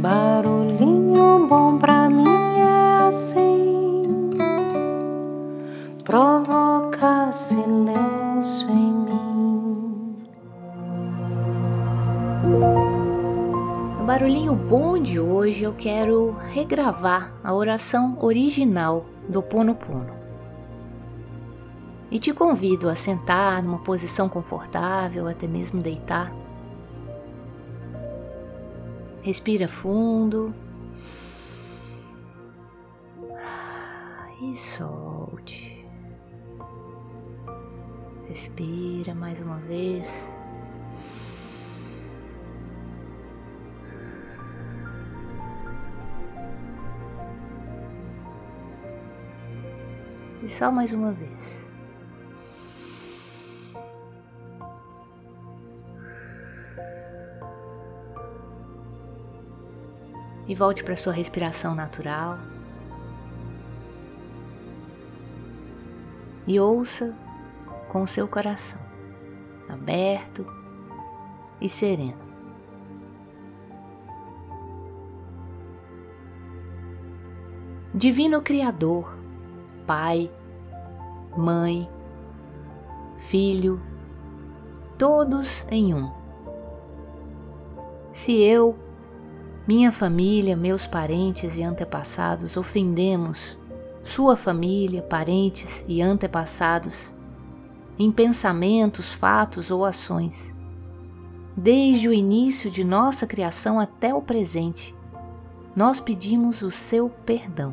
Barulhinho bom pra mim é assim, provoca silêncio em mim. No barulhinho bom de hoje eu quero regravar a oração original do Pono Pono. E te convido a sentar numa posição confortável, até mesmo deitar. Respira fundo. E solte. Respira mais uma vez. E só mais uma vez. E volte para sua respiração natural. E ouça com o seu coração aberto e sereno. Divino Criador, Pai, Mãe, Filho, todos em um. Se eu, minha família, meus parentes e antepassados ofendemos sua família, parentes e antepassados em pensamentos, fatos ou ações. Desde o início de nossa criação até o presente, nós pedimos o seu perdão.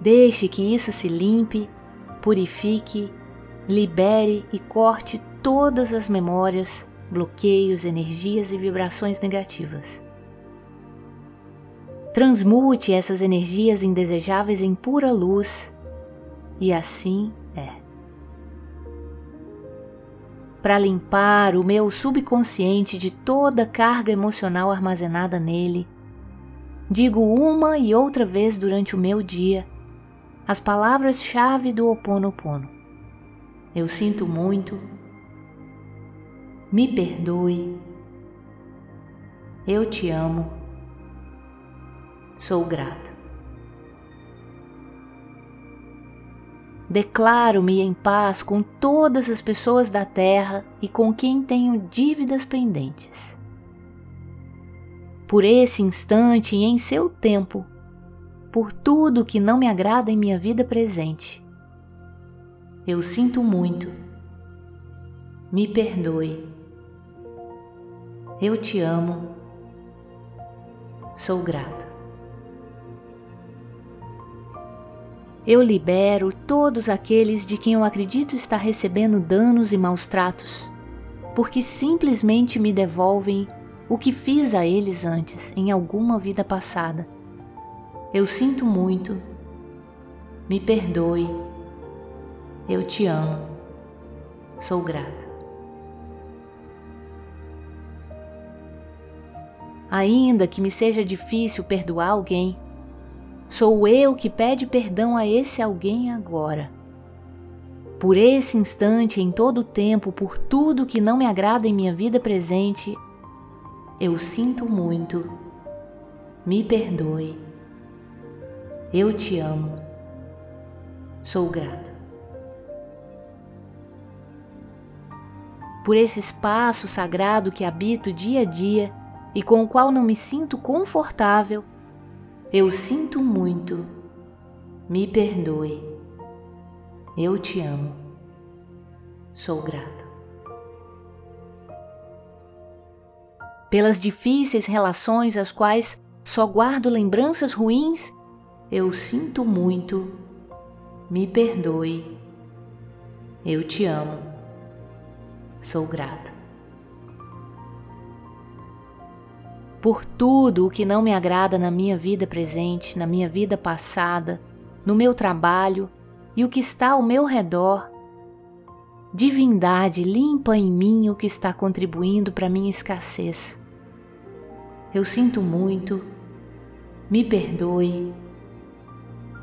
Deixe que isso se limpe, purifique, libere e corte todas as memórias bloqueios, energias e vibrações negativas. Transmute essas energias indesejáveis em pura luz, e assim é. Para limpar o meu subconsciente de toda carga emocional armazenada nele, digo uma e outra vez durante o meu dia as palavras-chave do Ho Oponopono. Eu sinto muito, me perdoe, eu te amo, sou grato. Declaro-me em paz com todas as pessoas da terra e com quem tenho dívidas pendentes. Por esse instante e em seu tempo, por tudo que não me agrada em minha vida presente, eu sinto muito. Me perdoe eu te amo. Sou grata. Eu libero todos aqueles de quem eu acredito estar recebendo danos e maus tratos, porque simplesmente me devolvem o que fiz a eles antes, em alguma vida passada. Eu sinto muito. Me perdoe. Eu te amo. Sou grata. Ainda que me seja difícil perdoar alguém, sou eu que pede perdão a esse alguém agora. Por esse instante, em todo o tempo, por tudo que não me agrada em minha vida presente, eu sinto muito. Me perdoe. Eu te amo. Sou grata. Por esse espaço sagrado que habito dia a dia, e com o qual não me sinto confortável, eu sinto muito. Me perdoe. Eu te amo. Sou grata. Pelas difíceis relações às quais só guardo lembranças ruins, eu sinto muito. Me perdoe. Eu te amo. Sou grata. Por tudo o que não me agrada na minha vida presente, na minha vida passada, no meu trabalho e o que está ao meu redor. Divindade, limpa em mim o que está contribuindo para minha escassez. Eu sinto muito, me perdoe,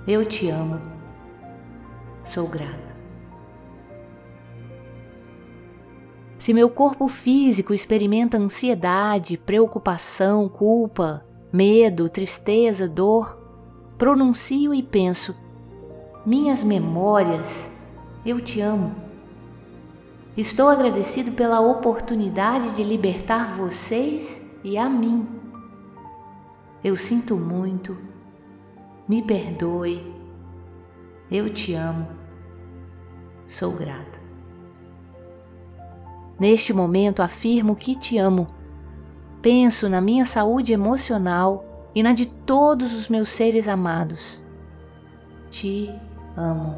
eu te amo, sou grata. Se meu corpo físico experimenta ansiedade, preocupação, culpa, medo, tristeza, dor, pronuncio e penso: minhas memórias, eu te amo. Estou agradecido pela oportunidade de libertar vocês e a mim. Eu sinto muito, me perdoe, eu te amo, sou grata. Neste momento afirmo que te amo. Penso na minha saúde emocional e na de todos os meus seres amados. Te amo.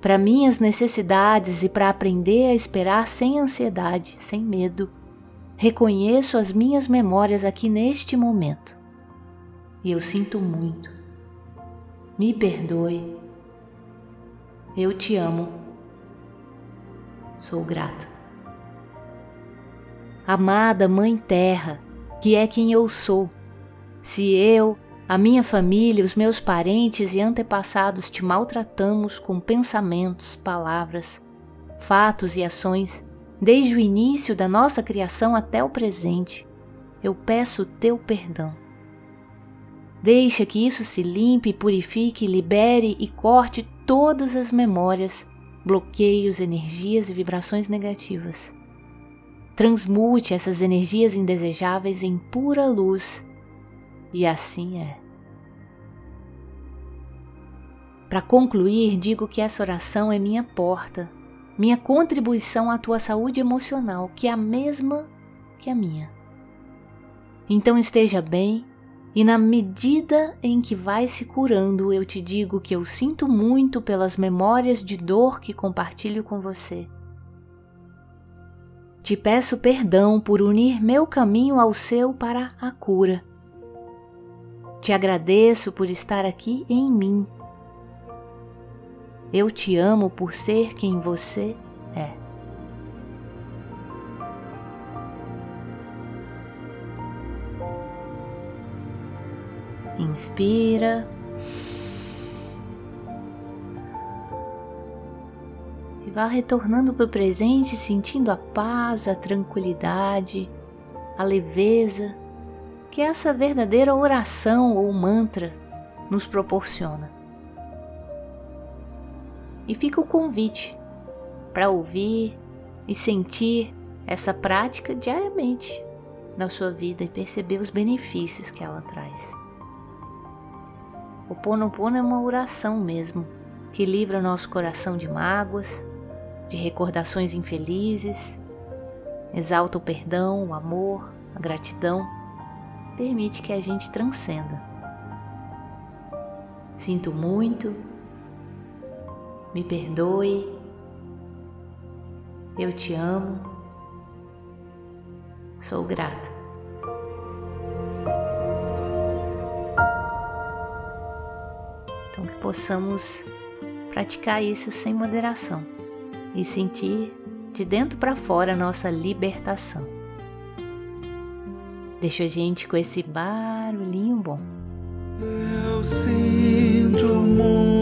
Para minhas necessidades e para aprender a esperar sem ansiedade, sem medo, reconheço as minhas memórias aqui neste momento. E eu sinto muito. Me perdoe. Eu te amo sou grata. Amada Mãe Terra, que é quem eu sou, se eu, a minha família, os meus parentes e antepassados te maltratamos com pensamentos, palavras, fatos e ações, desde o início da nossa criação até o presente, eu peço teu perdão. Deixa que isso se limpe, purifique, libere e corte todas as memórias bloqueios, energias e vibrações negativas. Transmute essas energias indesejáveis em pura luz, e assim é. Para concluir, digo que essa oração é minha porta, minha contribuição à tua saúde emocional, que é a mesma que a minha. Então esteja bem e na medida em que vai se curando, eu te digo que eu sinto muito pelas memórias de dor que compartilho com você. Te peço perdão por unir meu caminho ao seu para a cura. Te agradeço por estar aqui em mim. Eu te amo por ser quem você é. Inspira. E vá retornando para o presente, sentindo a paz, a tranquilidade, a leveza que essa verdadeira oração ou mantra nos proporciona. E fica o convite para ouvir e sentir essa prática diariamente na sua vida e perceber os benefícios que ela traz. O Ponopono é uma oração mesmo, que livra nosso coração de mágoas, de recordações infelizes, exalta o perdão, o amor, a gratidão, permite que a gente transcenda. Sinto muito, me perdoe, eu te amo, sou grata. Possamos praticar isso sem moderação e sentir de dentro para fora nossa libertação. Deixa a gente com esse barulhinho bom. Eu sinto muito.